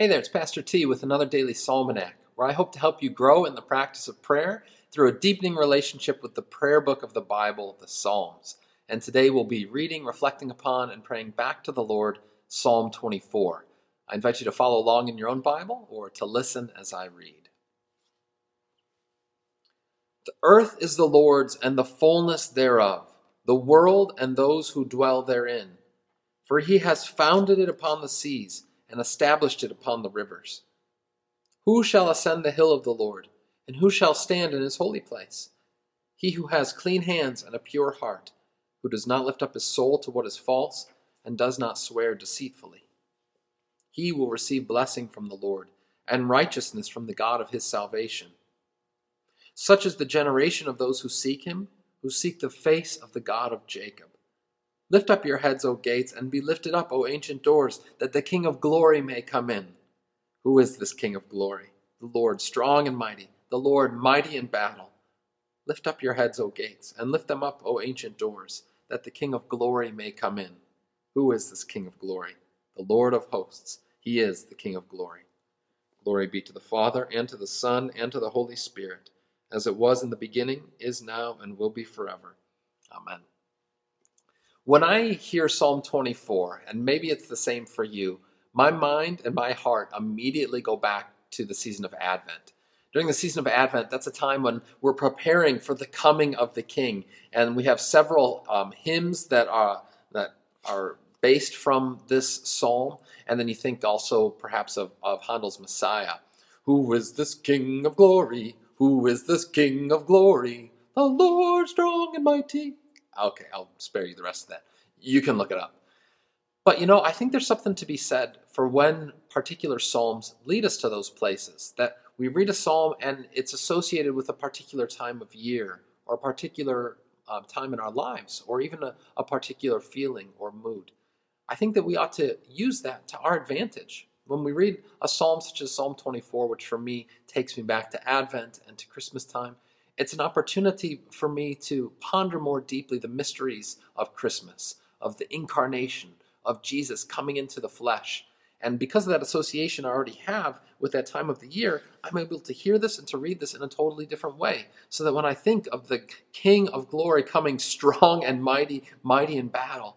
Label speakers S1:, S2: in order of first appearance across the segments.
S1: Hey there, it's Pastor T with another daily Psalmanac, where I hope to help you grow in the practice of prayer through a deepening relationship with the prayer book of the Bible, the Psalms. And today we'll be reading, reflecting upon, and praying back to the Lord Psalm 24. I invite you to follow along in your own Bible or to listen as I read. The earth is the Lord's and the fullness thereof, the world and those who dwell therein. For he has founded it upon the seas and established it upon the rivers. Who shall ascend the hill of the Lord, and who shall stand in his holy place? He who has clean hands and a pure heart, who does not lift up his soul to what is false, and does not swear deceitfully. He will receive blessing from the Lord, and righteousness from the God of his salvation. Such is the generation of those who seek him, who seek the face of the God of Jacob. Lift up your heads, O gates, and be lifted up, O ancient doors, that the King of glory may come in. Who is this King of glory? The Lord strong and mighty, the Lord mighty in battle. Lift up your heads, O gates, and lift them up, O ancient doors, that the King of glory may come in. Who is this King of glory? The Lord of hosts. He is the King of glory. Glory be to the Father, and to the Son, and to the Holy Spirit, as it was in the beginning, is now, and will be forever. Amen. When I hear Psalm 24, and maybe it's the same for you, my mind and my heart immediately go back to the season of Advent. During the season of Advent, that's a time when we're preparing for the coming of the King, and we have several um, hymns that are that are based from this psalm. And then you think also perhaps of, of Handel's Messiah. Who is this King of glory? Who is this King of glory? The Lord strong and mighty. Okay, I'll spare you the rest of that. You can look it up. But you know, I think there's something to be said for when particular psalms lead us to those places. That we read a psalm and it's associated with a particular time of year or a particular uh, time in our lives or even a, a particular feeling or mood. I think that we ought to use that to our advantage. When we read a psalm such as Psalm 24, which for me takes me back to Advent and to Christmas time, it's an opportunity for me to ponder more deeply the mysteries of Christmas, of the incarnation, of Jesus coming into the flesh. And because of that association I already have with that time of the year, I'm able to hear this and to read this in a totally different way. So that when I think of the King of glory coming strong and mighty, mighty in battle,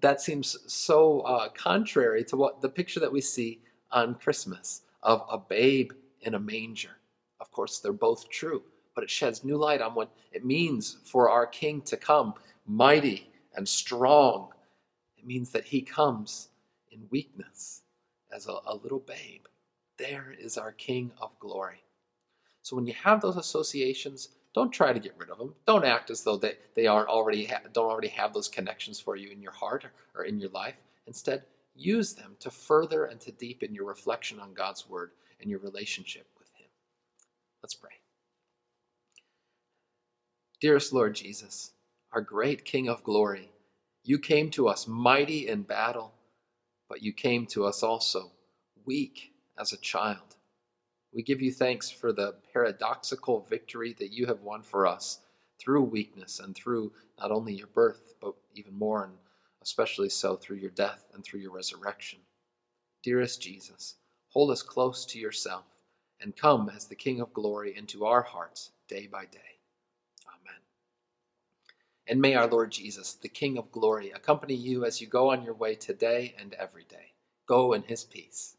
S1: that seems so uh, contrary to what the picture that we see on Christmas of a babe in a manger. Of course, they're both true but it sheds new light on what it means for our King to come mighty and strong. It means that he comes in weakness as a, a little babe. There is our King of glory. So when you have those associations, don't try to get rid of them. Don't act as though they, they aren't already ha- don't already have those connections for you in your heart or, or in your life. Instead, use them to further and to deepen your reflection on God's word and your relationship with Him. Let's pray. Dearest Lord Jesus, our great King of glory, you came to us mighty in battle, but you came to us also weak as a child. We give you thanks for the paradoxical victory that you have won for us through weakness and through not only your birth, but even more and especially so through your death and through your resurrection. Dearest Jesus, hold us close to yourself and come as the King of glory into our hearts day by day. And may our Lord Jesus, the King of glory, accompany you as you go on your way today and every day. Go in his peace.